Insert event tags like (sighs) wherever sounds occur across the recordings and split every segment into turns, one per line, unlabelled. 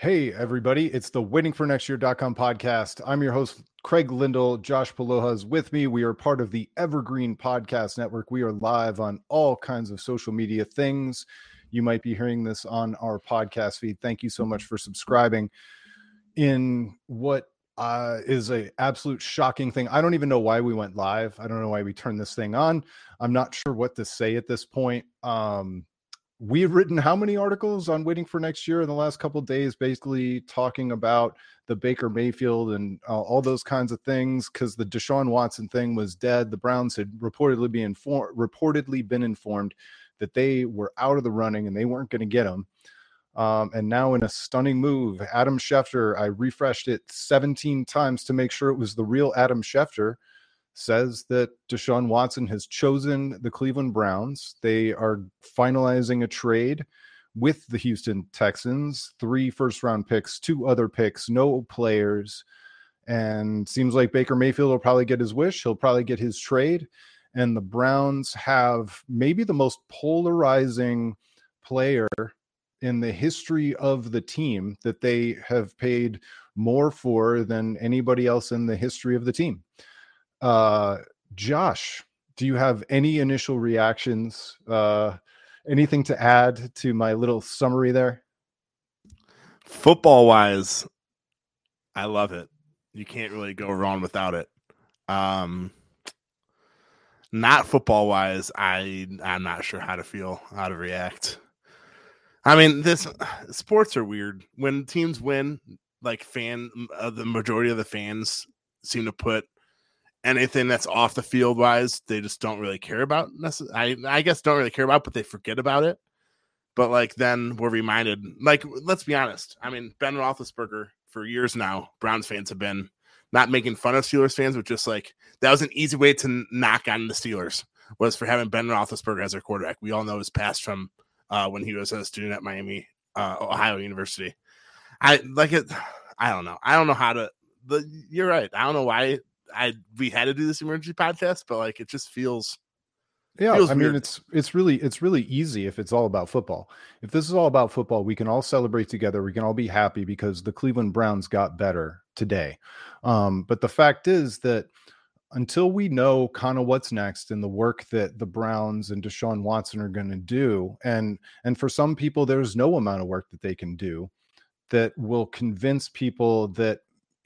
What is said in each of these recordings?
Hey, everybody. It's the Waiting for Next Year.com podcast. I'm your host, Craig Lyndall. Josh Poloha is with me. We are part of the Evergreen Podcast Network. We are live on all kinds of social media things. You might be hearing this on our podcast feed. Thank you so much for subscribing. In what uh, is a absolute shocking thing. I don't even know why we went live. I don't know why we turned this thing on. I'm not sure what to say at this point. Um, we've written how many articles on waiting for next year in the last couple days basically talking about the baker mayfield and uh, all those kinds of things because the deshaun watson thing was dead. The browns had reportedly been informed reportedly been informed that they were out of the running and they weren't going to get him um, and now in a stunning move adam schefter i refreshed it 17 times to make sure it was the real adam schefter says that Deshaun Watson has chosen the Cleveland Browns. They are finalizing a trade with the Houston Texans, three first round picks, two other picks, no players. And seems like Baker Mayfield will probably get his wish. He'll probably get his trade. And the Browns have maybe the most polarizing player in the history of the team that they have paid more for than anybody else in the history of the team. Uh, Josh, do you have any initial reactions? Uh, anything to add to my little summary there?
Football wise, I love it. You can't really go wrong without it. Um, not football wise, I I'm not sure how to feel, how to react. I mean, this (sighs) sports are weird. When teams win, like fan, uh, the majority of the fans seem to put anything that's off the field wise, they just don't really care about. I I guess don't really care about, but they forget about it. But like then we're reminded. Like let's be honest. I mean Ben Roethlisberger for years now, Browns fans have been not making fun of Steelers fans, but just like that was an easy way to knock on the Steelers was for having Ben Roethlisberger as their quarterback. We all know his past from uh, when he was a student at Miami, uh, Ohio University. I like it. (sighs) I don't know. I don't know how to. The, you're right. I don't know why I we had to do this emergency podcast, but like it just feels
yeah, feels I mean it's it's really it's really easy if it's all about football. If this is all about football, we can all celebrate together. We can all be happy because the Cleveland Browns got better today. Um, but the fact is that until we know kind of what's next and the work that the Browns and Deshaun Watson are going to do, and and for some people, there's no amount of work that they can do that will convince people that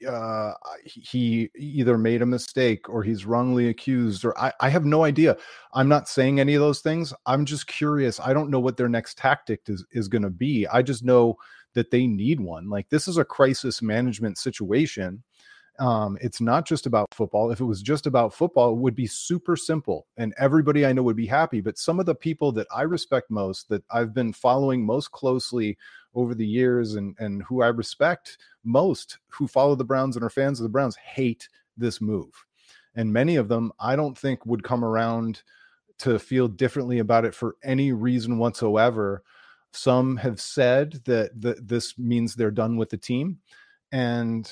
uh, he either made a mistake or he's wrongly accused or I, I have no idea. I'm not saying any of those things. I'm just curious. I don't know what their next tactic is, is going to be. I just know that they need one. Like this is a crisis management situation. Um, it's not just about football. If it was just about football, it would be super simple and everybody I know would be happy. But some of the people that I respect most, that I've been following most closely over the years and, and who I respect most, who follow the Browns and are fans of the Browns, hate this move. And many of them, I don't think, would come around to feel differently about it for any reason whatsoever. Some have said that the, this means they're done with the team. And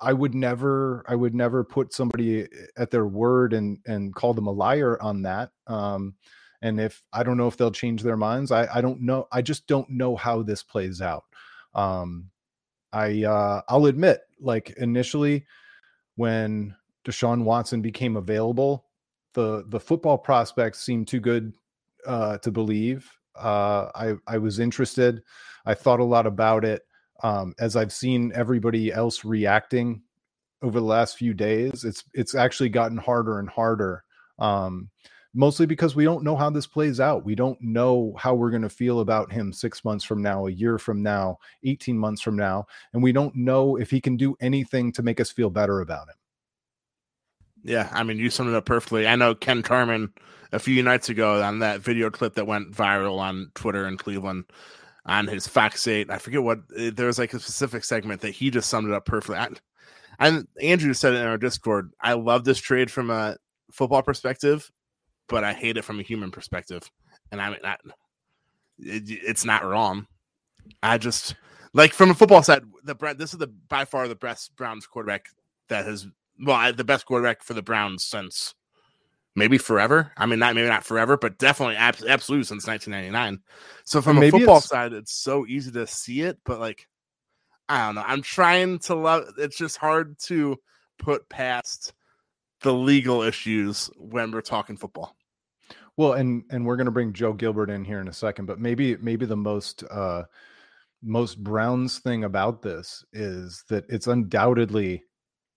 I would never, I would never put somebody at their word and and call them a liar on that. Um, and if I don't know if they'll change their minds, I I don't know. I just don't know how this plays out. Um, I uh, I'll admit, like initially, when Deshaun Watson became available, the the football prospects seemed too good uh, to believe. Uh, I I was interested. I thought a lot about it um, as I've seen everybody else reacting over the last few days, it's it's actually gotten harder and harder. Um, mostly because we don't know how this plays out. We don't know how we're going to feel about him six months from now, a year from now, 18 months from now. And we don't know if he can do anything to make us feel better about him.
Yeah, I mean, you summed it up perfectly. I know Ken Carman a few nights ago on that video clip that went viral on Twitter in Cleveland on his Fox 8. I forget what eh, there was like a specific segment that he just summed it up perfectly. I, and Andrew said it in our Discord. I love this trade from a football perspective, but I hate it from a human perspective. And I mean, it, it's not wrong. I just like from a football side, the this is the by far the best Browns quarterback that has well the best quarterback for the Browns since maybe forever. I mean, not maybe not forever, but definitely ab- absolute since 1999. So from maybe a football side, it's so easy to see it, but like I don't know. I'm trying to love. It's just hard to put past the legal issues when we're talking football.
Well, and and we're going to bring Joe Gilbert in here in a second, but maybe maybe the most uh most Browns thing about this is that it's undoubtedly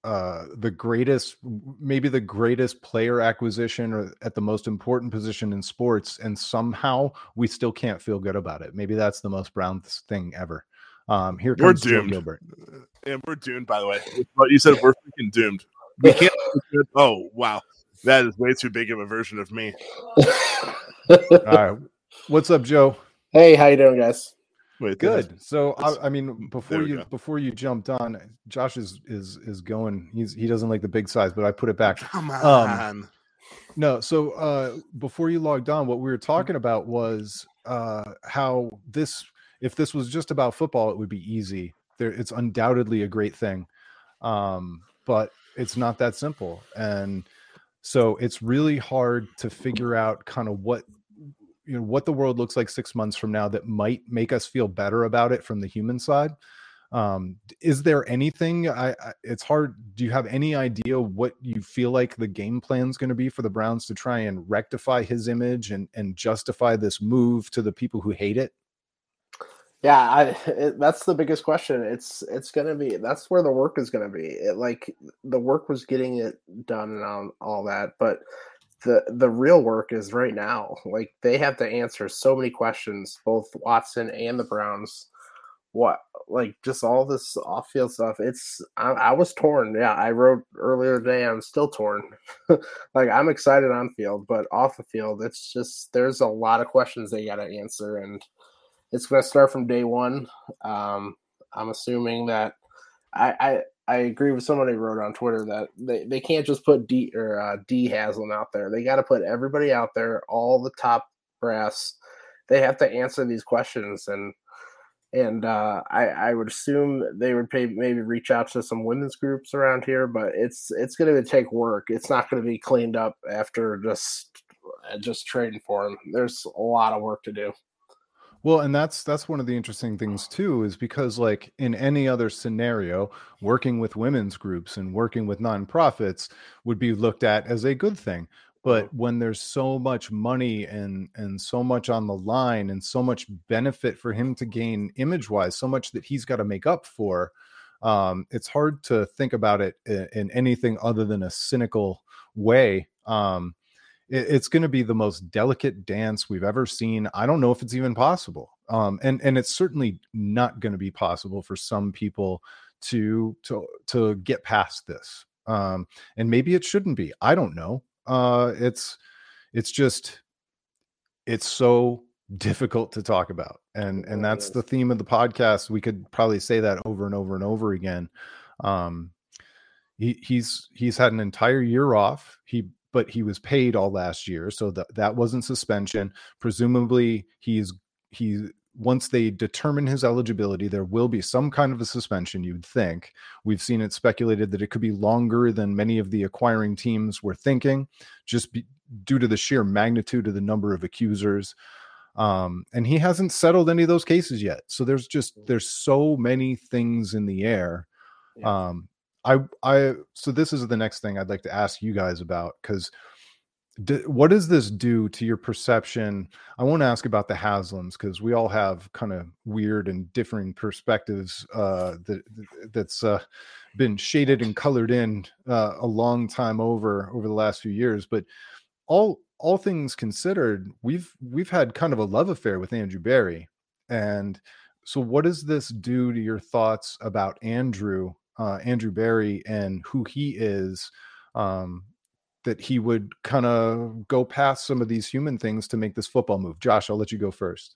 uh, the greatest, maybe the greatest player acquisition or at the most important position in sports, and somehow we still can't feel good about it. Maybe that's the most Browns thing ever. Um, here comes we're doomed. Joe Gilbert.
And we're doomed, by the way. But you said we're freaking doomed. We can't. (laughs) oh wow, that is way too big of a version of me. (laughs)
All right, what's up, Joe?
Hey, how you doing, guys?
Wait, good. So I, I, mean, before you go. before you jumped on, Josh is is is going. He's he doesn't like the big size, but I put it back.
Come um, on. Um,
no, so uh, before you logged on, what we were talking about was uh, how this, if this was just about football, it would be easy. There, it's undoubtedly a great thing, um, but it's not that simple, and so it's really hard to figure out kind of what you know what the world looks like six months from now that might make us feel better about it from the human side. Um is there anything I, I, it's hard do you have any idea what you feel like the game plan is going to be for the browns to try and rectify his image and and justify this move to the people who hate it
yeah I, it, that's the biggest question it's it's to be that's where the work is to be it, like the work was getting it done and all, all that but the the real work is right now. Like they have to answer so many questions, both Watson and the Browns. What like just all this off field stuff? It's I, I, was torn. Yeah, I wrote earlier today. I'm still torn. (laughs) like I'm excited on field, but off the field, it's just there's a lot of questions they got to answer, and it's going to start from day one. Um, I'm assuming that I, I I agree with somebody wrote on Twitter that they, they can't just put D or uh, Dee Haslam out there. They got to put everybody out there, all the top brass. They have to answer these questions, and and uh, I I would assume they would pay, maybe reach out to some women's groups around here, but it's it's going to take work. It's not going to be cleaned up after just just trading for them. There's a lot of work to do.
Well, and that's that's one of the interesting things too, is because like in any other scenario, working with women's groups and working with nonprofits would be looked at as a good thing. But when there's so much money and and so much on the line and so much benefit for him to gain image wise, so much that he's got to make up for, um, it's hard to think about it in, in anything other than a cynical way. Um, it's going to be the most delicate dance we've ever seen. I don't know if it's even possible. Um, and and it's certainly not going to be possible for some people to to to get past this. Um, and maybe it shouldn't be. I don't know. Uh, it's it's just it's so difficult to talk about and and that's the theme of the podcast we could probably say that over and over and over again um he, he's he's had an entire year off he but he was paid all last year, so that that wasn't suspension. Presumably, he's he once they determine his eligibility, there will be some kind of a suspension, you'd think. We've seen it speculated that it could be longer than many of the acquiring teams were thinking, just be, due to the sheer magnitude of the number of accusers. Um, and he hasn't settled any of those cases yet. So there's just there's so many things in the air. Yeah. Um, I I so this is the next thing I'd like to ask you guys about because what does this do to your perception? I want to ask about the Haslams because we all have kind of weird and differing perspectives uh, that that's uh, been shaded and colored in uh, a long time over over the last few years. But all all things considered, we've we've had kind of a love affair with Andrew Berry, and so what does this do to your thoughts about Andrew uh, Andrew Berry and who he is, um, that he would kind of go past some of these human things to make this football move. Josh, I'll let you go first.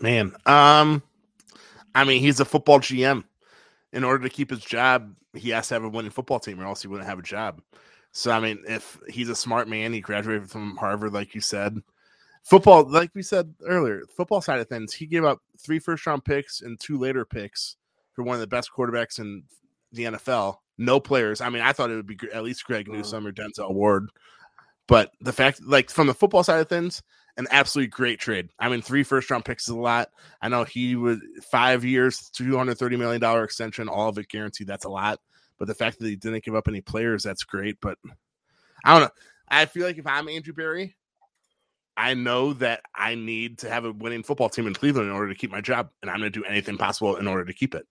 Man, um, I mean, he's a football GM. In order to keep his job, he has to have a winning football team, or else he wouldn't have a job. So, I mean, if he's a smart man, he graduated from Harvard, like you said. Football, like we said earlier, football side of things, he gave up three first round picks and two later picks for one of the best quarterbacks in the NFL. No players. I mean, I thought it would be at least Greg Newsome or Denzel Ward. But the fact, like from the football side of things, an absolutely great trade. I mean, three first round picks is a lot. I know he would five years, two hundred thirty million dollar extension, all of it guaranteed. That's a lot. But the fact that he didn't give up any players, that's great. But I don't know. I feel like if I'm Andrew Berry, I know that I need to have a winning football team in Cleveland in order to keep my job, and I'm going to do anything possible in order to keep it.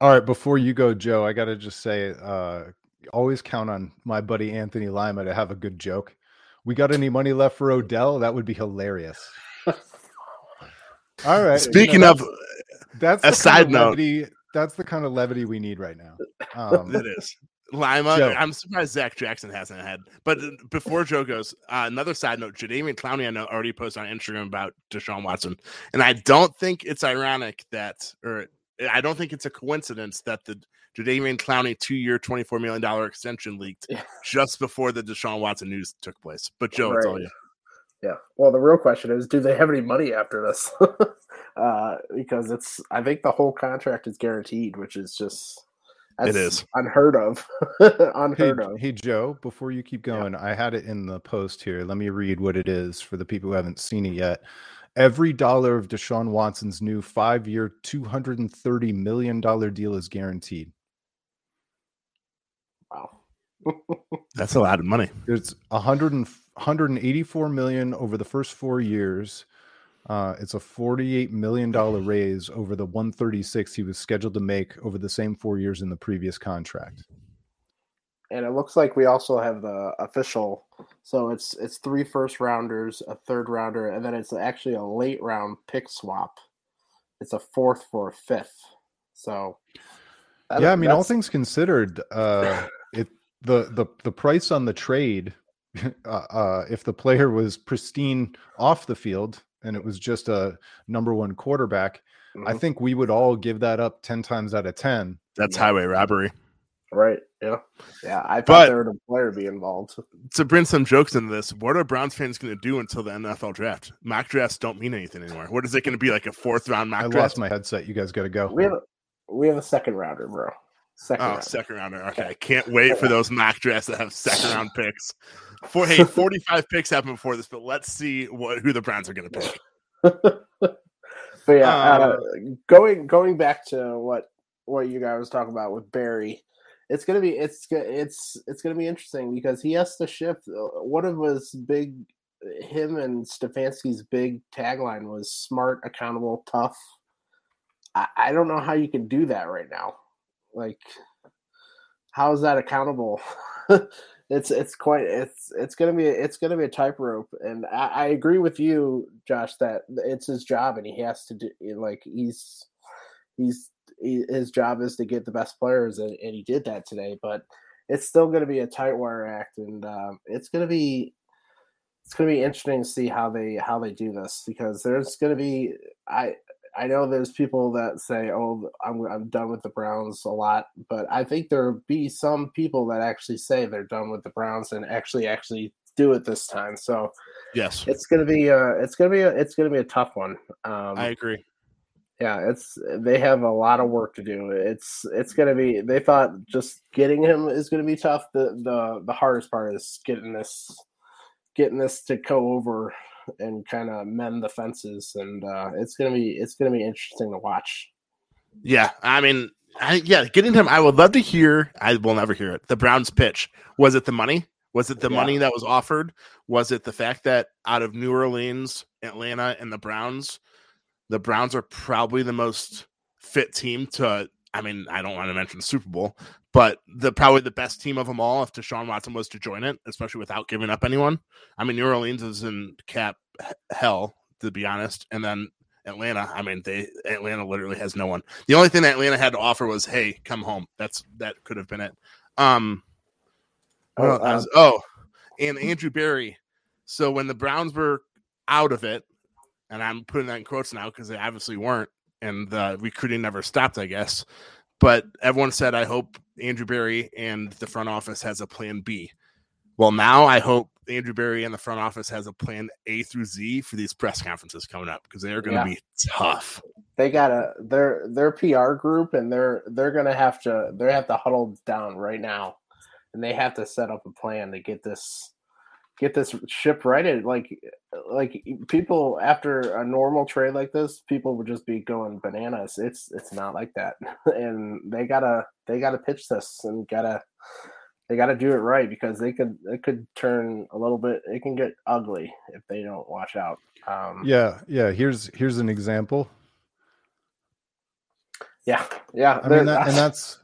All right, before you go, Joe, I got to just say, uh, always count on my buddy Anthony Lima to have a good joke. We got any money left for Odell? That would be hilarious. All right.
Speaking you know, of,
that's
a side note.
Levity, that's the kind of levity we need right now. Um,
it is. Lima, Joe. I'm surprised Zach Jackson hasn't had. But before Joe goes, uh, another side note: Jadeveon Clowney, I know already posted on Instagram about Deshaun Watson, and I don't think it's ironic that, or I don't think it's a coincidence that the Jadeveon Clowney two year, $24 million extension leaked yeah. just before the Deshaun Watson news took place. But, Joe, right. it's all you.
Yeah. Well, the real question is do they have any money after this? (laughs) uh, because it's, I think the whole contract is guaranteed, which is just.
it is
unheard of. (laughs) unheard
hey,
of.
Hey Joe, before you keep going, yeah. I had it in the post here. Let me read what it is for the people who haven't seen it yet. Every dollar of Deshaun Watson's new five-year, two hundred and thirty million dollar deal is guaranteed.
Wow. (laughs)
That's a lot of money.
It's 100 and, 184 million over the first four years. Uh, it's a 48 million dollar raise over the 136 he was scheduled to make over the same four years in the previous contract.
And it looks like we also have the official. So it's it's three first rounders, a third rounder, and then it's actually a late round pick swap. It's a fourth for a fifth. So
yeah, I mean, all things considered, uh, it (laughs) the the the price on the trade, (laughs) uh, uh, if the player was pristine off the field and it was just a number one quarterback, mm-hmm. I think we would all give that up ten times out of ten.
That's yeah. highway robbery.
Right. Yeah. Yeah. I thought but, there would a player be involved.
To bring some jokes into this, what are Browns fans going to do until the NFL draft? Mock drafts don't mean anything anymore. What is it going to be like a fourth round mock
I
draft?
lost my headset. You guys got to go.
We have, we have a second rounder, bro. Second
oh, rounder. second rounder. Okay, I can't wait for those mock drafts that have second round picks. For hey, (laughs) forty five picks happened before this, but let's see what who the Browns are going to pick. (laughs)
but yeah, uh, uh, going going back to what what you guys was talking about with Berry, it's gonna be it's it's it's gonna be interesting because he has to shift. Uh, one of his big, him and Stefanski's big tagline was "smart, accountable, tough." I, I don't know how you can do that right now. Like, how is that accountable? (laughs) it's it's quite it's it's gonna be it's gonna be a tightrope, and I, I agree with you, Josh, that it's his job and he has to do like he's he's he, his job is to get the best players, and, and he did that today. But it's still going to be a tight wire act, and um, it's going to be it's going to be interesting to see how they how they do this because there's going to be I I know there's people that say, "Oh, I'm I'm done with the Browns" a lot, but I think there'll be some people that actually say they're done with the Browns and actually actually do it this time. So,
yes,
it's gonna be uh it's gonna be a, it's gonna be a tough one.
Um, I agree.
Yeah, it's they have a lot of work to do. It's it's gonna be. They thought just getting him is gonna be tough. The the the hardest part is getting this getting this to go over and kind of mend the fences, and uh, it's gonna be it's gonna be interesting to watch.
Yeah, I mean, I, yeah, getting him. I would love to hear. I will never hear it. The Browns pitch. Was it the money? Was it the yeah. money that was offered? Was it the fact that out of New Orleans, Atlanta, and the Browns, the Browns are probably the most fit team to. I mean, I don't want to mention Super Bowl, but the probably the best team of them all if Deshaun Watson was to join it, especially without giving up anyone. I mean, New Orleans is in cap hell to be honest, and then Atlanta. I mean, they Atlanta literally has no one. The only thing that Atlanta had to offer was, "Hey, come home." That's that could have been it. Um. Oh, uh, was, oh, and Andrew Berry. So when the Browns were out of it, and I'm putting that in quotes now because they obviously weren't, and the recruiting never stopped, I guess. But everyone said, I hope Andrew Berry and the front office has a plan B. Well, now I hope Andrew Berry and the front office has a plan A through Z for these press conferences coming up because they are going to yeah. be tough.
They got a their their PR group and they're they're going to have to they have to huddle down right now, and they have to set up a plan to get this get this ship righted. Like like people after a normal trade like this, people would just be going bananas. It's it's not like that, (laughs) and they gotta they gotta pitch this and gotta they got to do it right because they could it could turn a little bit it can get ugly if they don't watch out
um, yeah yeah here's here's an example
yeah yeah
i mean that, and (laughs) that's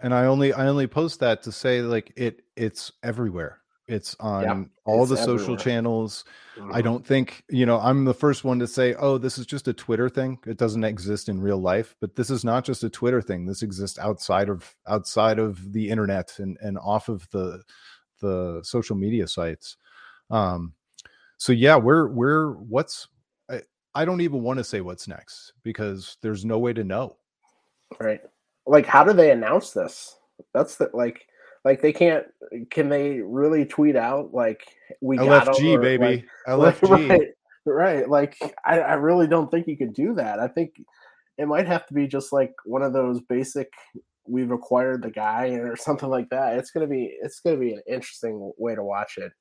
and i only i only post that to say like it it's everywhere it's on yeah, all it's the social channels. Mm-hmm. I don't think, you know, I'm the first one to say, oh, this is just a Twitter thing. It doesn't exist in real life, but this is not just a Twitter thing. This exists outside of outside of the internet and and off of the the social media sites. Um so yeah, we're we're what's I, I don't even want to say what's next because there's no way to know.
Right. Like how do they announce this? That's the like like they can't. Can they really tweet out like we
LFG got them, baby like, (laughs) LFG
right right? Like I, I really don't think you could do that. I think it might have to be just like one of those basic we've acquired the guy or (laughs) something like that. It's gonna be it's gonna be an interesting way to watch it.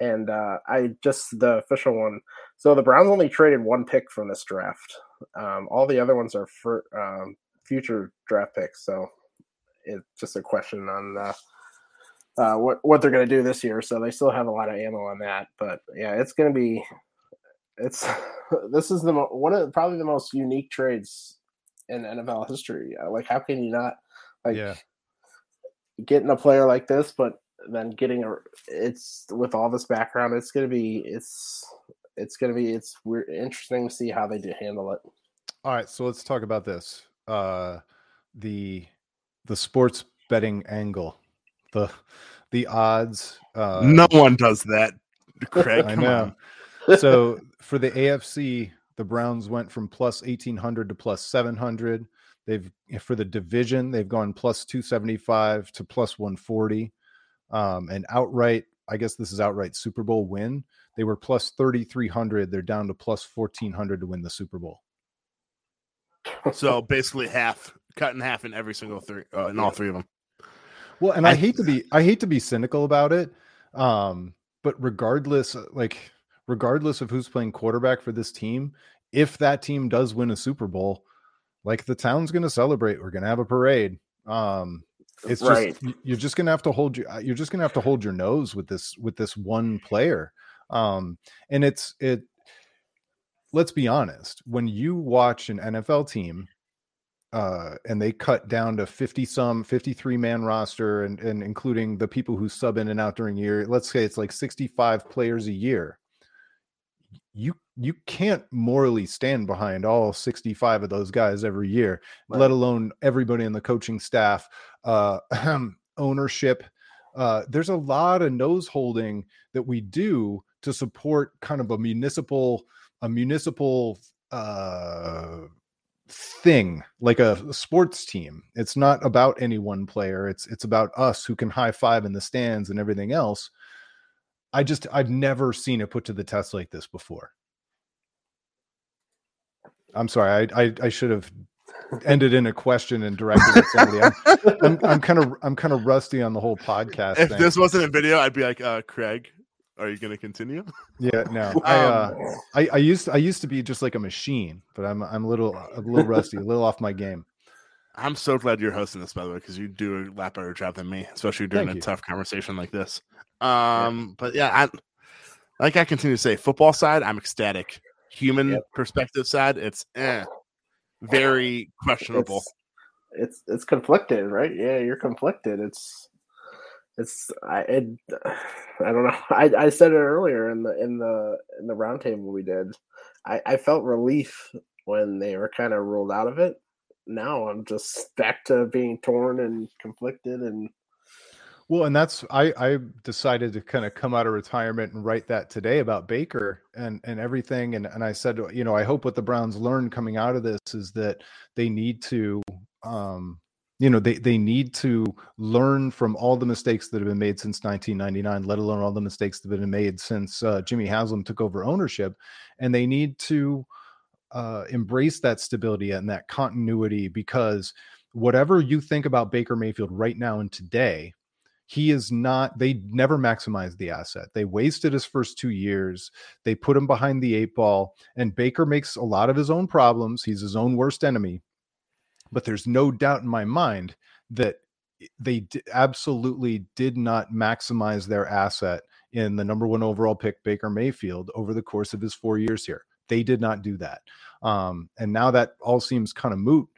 And uh, I just the official one. So the Browns only traded one pick from this draft. Um, all the other ones are for um, future draft picks. So it's just a question on uh, uh, what what they're going to do this year. So they still have a lot of ammo on that. But yeah, it's going to be it's (laughs) this is the mo- one of probably the most unique trades in NFL history. Uh, like, how can you not like yeah. getting a player like this, but then getting a it's with all this background, it's going to be it's it's going to be it's we're interesting to see how they do handle it.
All right, so let's talk about this. Uh, the the sports betting angle the the odds. Uh,
no one does that, Craig. (laughs) I know.
so for the AFC, the Browns went from plus eighteen hundred to plus seven hundred. They've for the division, they've gone plus two seventy five to plus one forty. Um, and outright, I guess this is outright Super Bowl win. They were plus thirty three hundred. They're down to plus fourteen hundred to win the Super Bowl.
So basically half, cut in half in every single three, uh, in all three of them.
Well, and I, I hate to be I hate to be cynical about it. Um, but regardless, uh, like regardless of who's playing quarterback for this team, if that team does win a Super Bowl, like the town's going to celebrate. We're going to have a parade. Um, it's right. just you're just going to have to hold your you're just going to have to hold your nose with this with this one player. Um, and it's it. Let's be honest. When you watch an NFL team uh, and they cut down to 50 some 53 man roster and, and including the people who sub in and out during year. Let's say it's like 65 players a year. You you can't morally stand behind all 65 of those guys every year right. let alone everybody in the coaching staff uh (clears throat) ownership. Uh there's a lot of nose holding that we do to support kind of a municipal a municipal uh thing like a sports team. It's not about any one player. It's it's about us who can high five in the stands and everything else. I just i've never seen it put to the test like this before. I'm sorry i i, I should have ended in a question and directed at somebody. I'm kind of i'm kind of rusty on the whole (laughs) podcast
if thing. this wasn't a video i'd be like uh craig are you going to continue?
Yeah, no. (laughs) I, uh, um, I I used I used to be just like a machine, but I'm I'm a little a little rusty, a little off my game.
I'm so glad you're hosting this, by the way, because you do a lot better job than me, especially during Thank a you. tough conversation like this. Um, yeah. but yeah, I like I continue to say, football side, I'm ecstatic. human yep. perspective side, it's eh, (laughs) very questionable.
It's, it's, it's conflicted, right? Yeah, you're conflicted. It's it's I it, (sighs) I don't know. I, I said it earlier in the in the in the roundtable we did. I, I felt relief when they were kind of ruled out of it. Now I'm just back to being torn and conflicted and
well, and that's I I decided to kind of come out of retirement and write that today about Baker and and everything and and I said you know I hope what the Browns learn coming out of this is that they need to um you know they they need to learn from all the mistakes that have been made since 1999 let alone all the mistakes that have been made since uh, jimmy haslam took over ownership. And they need to uh, embrace that stability and that continuity because whatever you think about baker mayfield right now and today he is not they never maximized the asset. They wasted his first two years. They put him behind the eight ball. And baker makes a lot of his own problems. He's his own worst enemy but there's no doubt in my mind that they d- absolutely did not maximize their asset in the number one overall pick Baker Mayfield over the course of his four years here. They did not do that, um, and now that all seems kind of moot.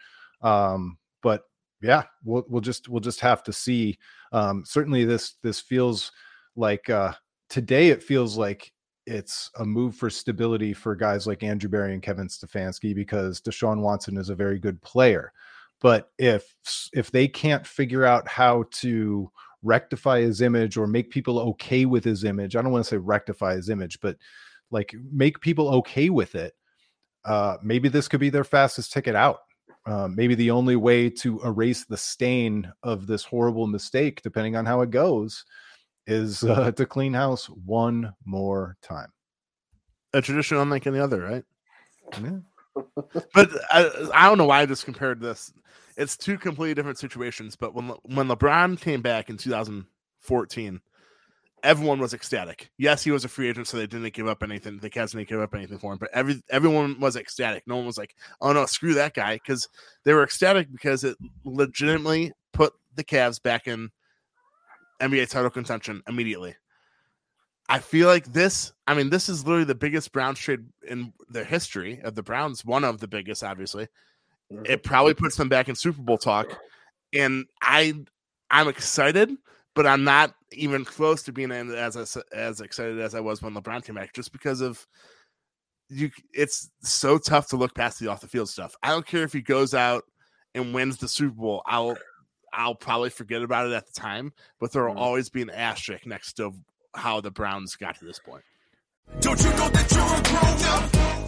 Um, but yeah, we'll we'll just we'll just have to see. Um, certainly, this this feels like uh, today. It feels like it's a move for stability for guys like Andrew Berry and Kevin Stefanski because Deshaun Watson is a very good player. But if if they can't figure out how to rectify his image or make people okay with his image, I don't want to say rectify his image, but like make people okay with it, uh, maybe this could be their fastest ticket out. Uh, maybe the only way to erase the stain of this horrible mistake, depending on how it goes, is uh, to clean house one more time.
A tradition unlike any other, right? Yeah. (laughs) but I, I don't know why I just compared this. It's two completely different situations. But when when LeBron came back in 2014, everyone was ecstatic. Yes, he was a free agent, so they didn't give up anything. The Cavs didn't give up anything for him, but every everyone was ecstatic. No one was like, "Oh no, screw that guy," because they were ecstatic because it legitimately put the Cavs back in NBA title contention immediately. I feel like this, I mean, this is literally the biggest Browns trade in the history of the Browns, one of the biggest, obviously. Mm-hmm. It probably puts them back in Super Bowl talk. And I I'm excited, but I'm not even close to being as as excited as I was when LeBron came back, just because of you. It's so tough to look past the off the field stuff. I don't care if he goes out and wins the Super Bowl. I'll I'll probably forget about it at the time, but there will mm-hmm. always be an asterisk next to how the Browns got to this point. Don't you know that you're a
grown up?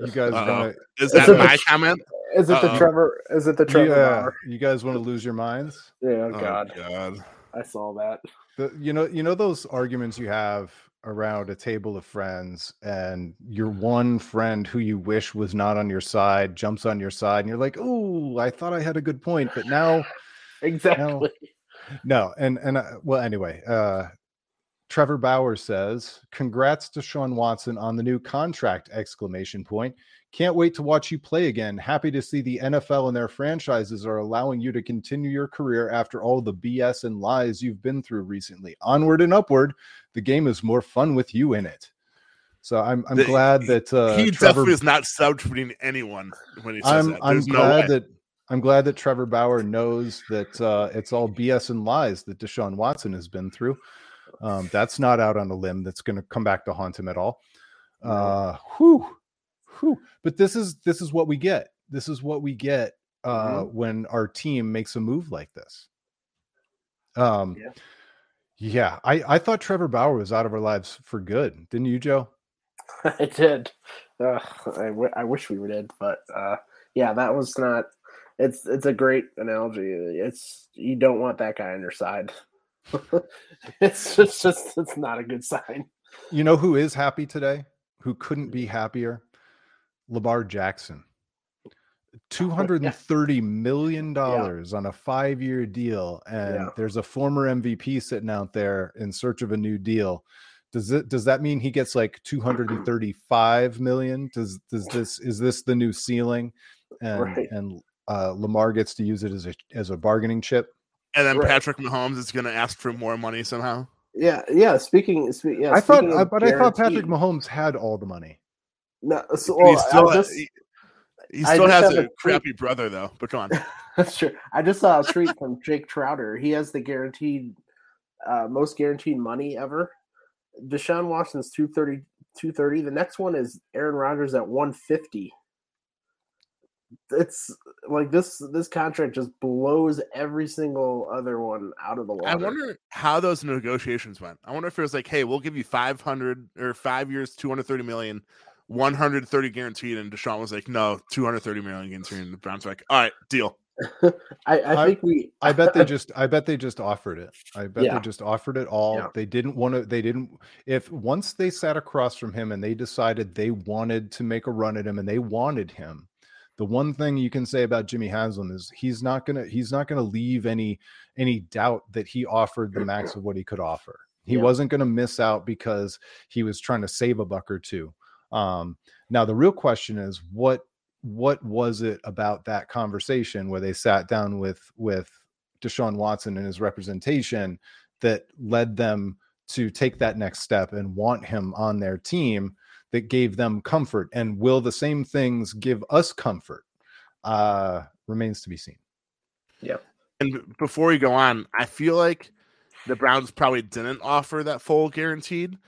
You guys
gonna is that my
the,
comment?
Is it Uh-oh. the Trevor? Is it the Trevor?
Yeah, you guys want to lose your minds?
Yeah, oh, God.
Oh, God.
I saw that.
The, you know, you know those arguments you have around a table of friends, and your one friend who you wish was not on your side jumps on your side, and you're like, "Oh, I thought I had a good point, but now." (laughs)
exactly.
Now, no, and and uh, well, anyway, uh, Trevor Bauer says, "Congrats to Sean Watson on the new contract!" Exclamation point. Can't wait to watch you play again. Happy to see the NFL and their franchises are allowing you to continue your career after all the BS and lies you've been through recently. Onward and upward. The game is more fun with you in it. So I'm I'm the, glad that uh,
he Trevor, definitely is not subtweeting anyone when he says I'm, that.
There's I'm glad that I'm glad that Trevor Bauer knows that uh, it's all BS and lies that Deshaun Watson has been through. Um, that's not out on a limb. That's going to come back to haunt him at all. Uh, whew, whew. But this is this is what we get. This is what we get uh, mm-hmm. when our team makes a move like this. Um, yeah. yeah, I, I thought Trevor Bauer was out of our lives for good. Didn't you, Joe? (laughs)
I did. Uh, I, w- I wish we did, but uh, yeah, that was not. It's it's a great analogy. It's you don't want that guy on your side. (laughs) it's just, just it's not a good sign.
You know who is happy today? Who couldn't be happier? Lamar Jackson. Two hundred and thirty million dollars yeah. on a five-year deal, and yeah. there's a former MVP sitting out there in search of a new deal. Does it does that mean he gets like 235 million? Does does this is this the new ceiling? And right. and uh, Lamar gets to use it as a as a bargaining chip.
And then right. Patrick Mahomes is going to ask for more money somehow.
Yeah, yeah. Speaking, yeah.
I thought, I, but I thought Patrick Mahomes had all the money.
No, so well,
he still, just, he, he still has a, a crappy brother though. But come on, (laughs)
that's true. I just saw a tweet from Jake Trotter. He has the guaranteed, uh, most guaranteed money ever. Deshaun Watson's 230, 230. The next one is Aaron Rodgers at 150 it's like this this contract just blows every single other one out of the water.
I wonder how those negotiations went. I wonder if it was like, hey, we'll give you 500 or 5 years 230 million 130 guaranteed and Deshaun was like, no, 230 million guaranteed and the Browns were like, all right, deal. (laughs)
I, I, think we
I bet they just I bet they just offered it. I bet yeah. they just offered it all. Yeah. They didn't want to they didn't if once they sat across from him and they decided they wanted to make a run at him and they wanted him, the one thing you can say about Jimmy Haslam is he's not gonna he's not gonna leave any any doubt that he offered the max of what he could offer. He yeah. wasn't gonna miss out because he was trying to save a buck or two. Um, now the real question is what what was it about that conversation where they sat down with with Deshaun Watson and his representation that led them to take that next step and want him on their team that gave them comfort and will the same things give us comfort uh remains to be seen.
Yeah
and before we go on i feel like the browns probably didn't offer that full guaranteed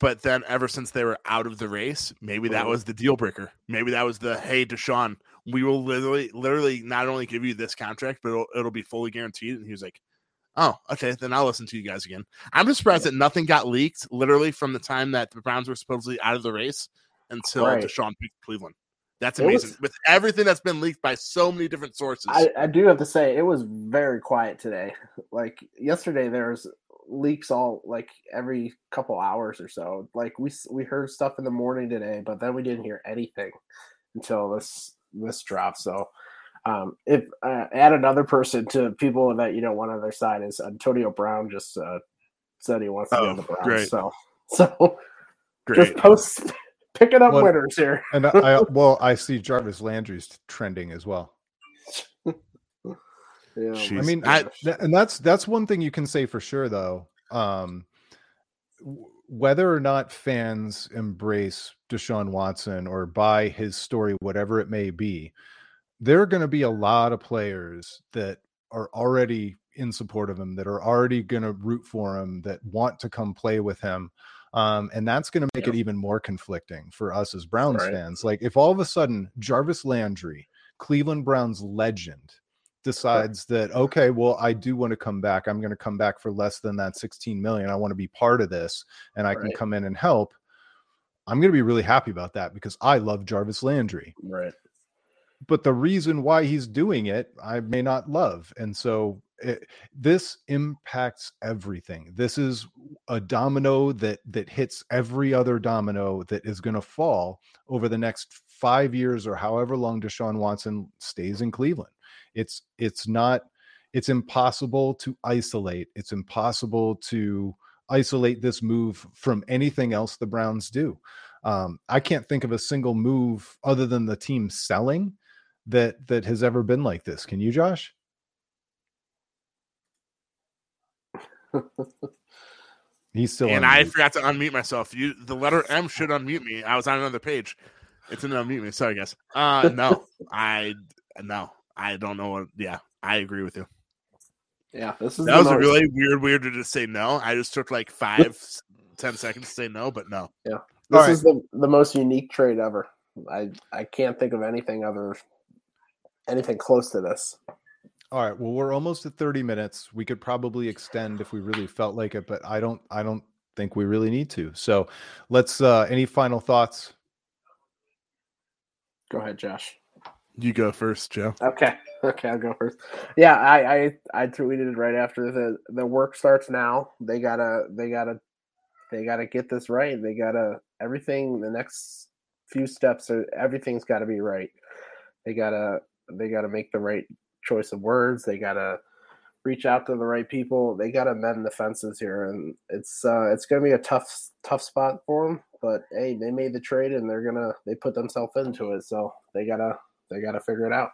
but then ever since they were out of the race maybe that was the deal breaker. Maybe that was the hey deshaun we will literally literally not only give you this contract but it'll, it'll be fully guaranteed and he was like Oh, okay. Then I'll listen to you guys again. I'm just surprised yeah. that nothing got leaked literally from the time that the Browns were supposedly out of the race until right. Deshaun picked Cleveland. That's amazing. Was, With everything that's been leaked by so many different sources.
I, I, do have to say it was very quiet today. (laughs) Like yesterday, there was leaks all like every couple hours or so. Like we we heard stuff in the morning today, but then we didn't hear anything until this this drop. So um, if uh, add another person to people that you don't want on their side is Antonio Brown just uh, said he wants to oh, be on the Browns. Great. So (laughs) so great. just post (laughs) picking up well, winners here.
and I, (laughs) well, I see Jarvis Landry's trending as well. yeah, I mean, I, and that's that's one thing you can say for sure, though. Um, whether or not fans embrace Deshaun Watson or buy his story, whatever it may be, there are going to be a lot of players that are already in support of him, that are already going to root for him, that want to come play with him. Um, and that's going to make yeah. it even more conflicting for us as Browns right. fans. Like, if all of a sudden Jarvis Landry, Cleveland Browns legend, decides that okay well i do want to come back i'm going to come back for less than that 16 million i want to be part of this and i right. can come in and help i'm going to be really happy about that because i love jarvis landry
right
but the reason why he's doing it i may not love and so it, this impacts everything. This is a domino that that hits every other domino that is going to fall over the next five years or however long deshaun watson stays in cleveland. It's it's not it's impossible to isolate. It's impossible to isolate this move from anything else the browns do. Um, i can't think of a single move other than the team selling that that has ever been like this. Can you, Josh? He's still.
And I forgot to unmute myself. You, the letter M should unmute me. I was on another page. It's an unmute me. Sorry, guys. Uh, no, (laughs) I no, I don't know. What, yeah, I agree with you.
Yeah, this is
that was most... really weird, weird to just say no. I just took like five, ten seconds to say no, but no.
Yeah, this All is right. the the most unique trade ever. I I can't think of anything other anything close to this.
All right. Well, we're almost at 30 minutes. We could probably extend if we really felt like it, but I don't I don't think we really need to. So let's uh any final thoughts?
Go ahead, Josh.
You go first, Joe.
Okay. Okay, I'll go first. Yeah, I I, I tweeted right after the the work starts now. They gotta they gotta they gotta get this right. They gotta everything the next few steps are everything's gotta be right. They gotta they gotta make the right choice of words. They gotta reach out to the right people. They gotta mend the fences here, and it's uh, it's gonna be a tough tough spot for them. But hey, they made the trade, and they're gonna they put themselves into it, so they gotta they gotta figure it out.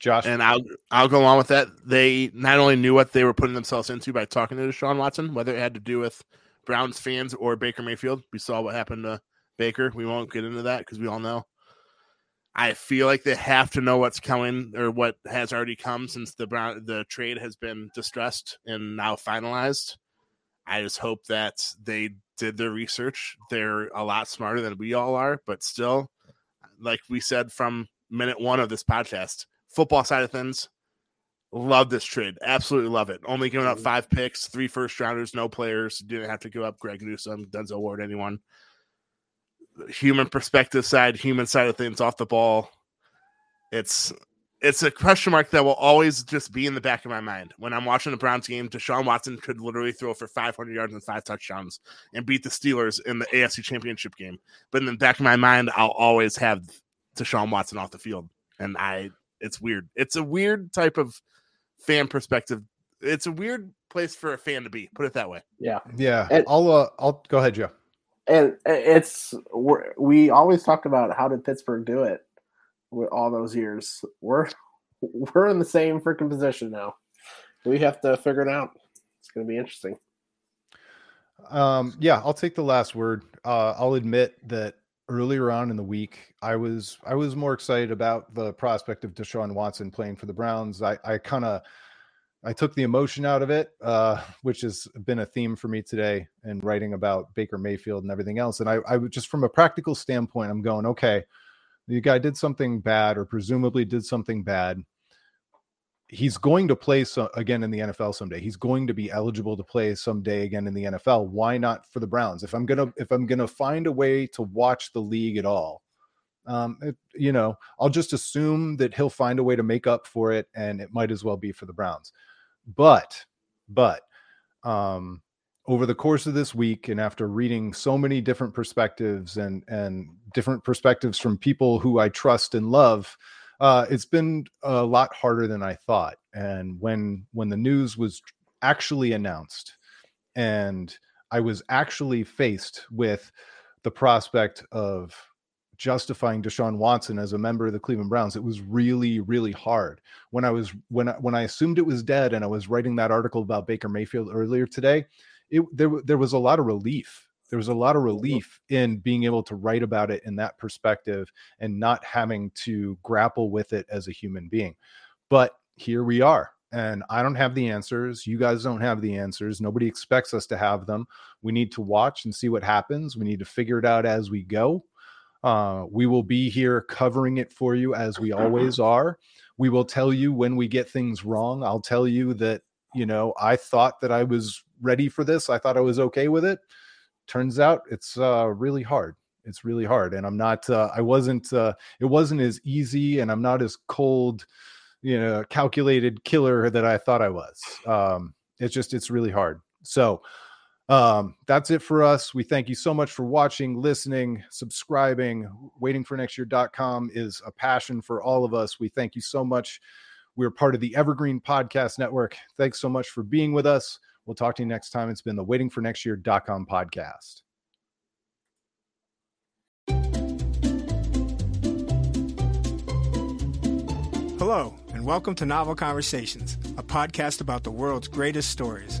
Josh,
and I'll I'll go along with that. They not only knew what they were putting themselves into by talking to Deshaun Watson, whether it had to do with Browns fans or Baker Mayfield. We saw what happened to Baker. We won't get into that because we all know. I feel like they have to know what's coming or what has already come since the Brown the trade has been distressed and now finalized. I just hope that they did their research. They're a lot smarter than we all are, but still, like we said from minute one of this podcast, football side of things, love this trade. Absolutely love it. Only giving up mm-hmm. five picks, three first rounders, no players. Didn't have to give up Greg Newsome, Denzel Ward, anyone human perspective side, human side of things off the ball. It's it's a question mark that will always just be in the back of my mind when I'm watching the Browns game. Deshaun Watson could literally throw for 500 yards and five touchdowns and beat the Steelers in the AFC Championship game. But in the back of my mind, I'll always have Deshaun Watson off the field, and I. It's weird. It's a weird type of fan perspective. It's a weird place for a fan to be. Put it that way.
Yeah.
Yeah. And, I'll. Uh, I'll go ahead, Joe
and it's we always talk about how did Pittsburgh do it with all those years. We're (laughs) we're in the same freaking position now. We have to figure it out. It's going to be interesting.
Um, yeah, I'll take the last word. Uh, I'll admit that earlier on in the week, I was I was more excited about the prospect of Deshaun Watson playing for the Browns. I I kind of I took the emotion out of it, uh, (laughs) which has been a theme for me today in writing about Baker Mayfield and everything else. And I, I just from a practical standpoint, I'm going, okay, the guy did something bad or presumably did something bad. He's going to play so, again in the NFL someday. He's going to be eligible to play someday again in the NFL. Why not for the Browns? If I'm gonna if I'm gonna find a way to watch the league at all, um, it, you know, I'll just assume that he'll find a way to make up for it, and it might as well be for the Browns. But, but, um, over the course of this week, and after reading so many different perspectives and and different perspectives from people who I trust and love, uh, it's been a lot harder than I thought. And when when the news was actually announced, and I was actually faced with the prospect of justifying Deshaun Watson as a member of the Cleveland Browns. It was really, really hard. When I was when I, when I assumed it was dead, and I was writing that article about Baker Mayfield earlier today, it there there was a lot of relief. There was a lot of mm-hmm. relief in being able to write about it in that perspective and not having to grapple with it as a human being. But here we are. And I don't have the answers. You guys don't have the answers. Nobody expects us to have them. We need to watch and see what happens. We need to figure it out as we go. Uh, we will be here covering it for you as we always (clears throat) are. We will tell you when we get things wrong. I'll tell you that, you know, I thought that I was ready for this. I thought I was okay with it. Turns out it's uh, really hard. It's really hard. And I'm not, uh, I wasn't, uh, it wasn't as easy and I'm not as cold, you know, calculated killer that I thought I was. Um, it's just, it's really hard. So, um, that's it for us. We thank you so much for watching, listening, subscribing. Waiting for next year.com is a passion for all of us. We thank you so much. We're part of the Evergreen Podcast Network. Thanks so much for being with us. We'll talk to you next time. It's been the Waiting for Next Year.com podcast.
Hello, and welcome to Novel Conversations, a podcast about the world's greatest stories.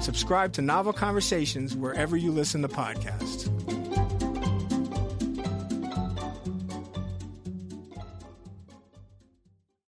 Subscribe to Novel Conversations wherever you listen to podcasts.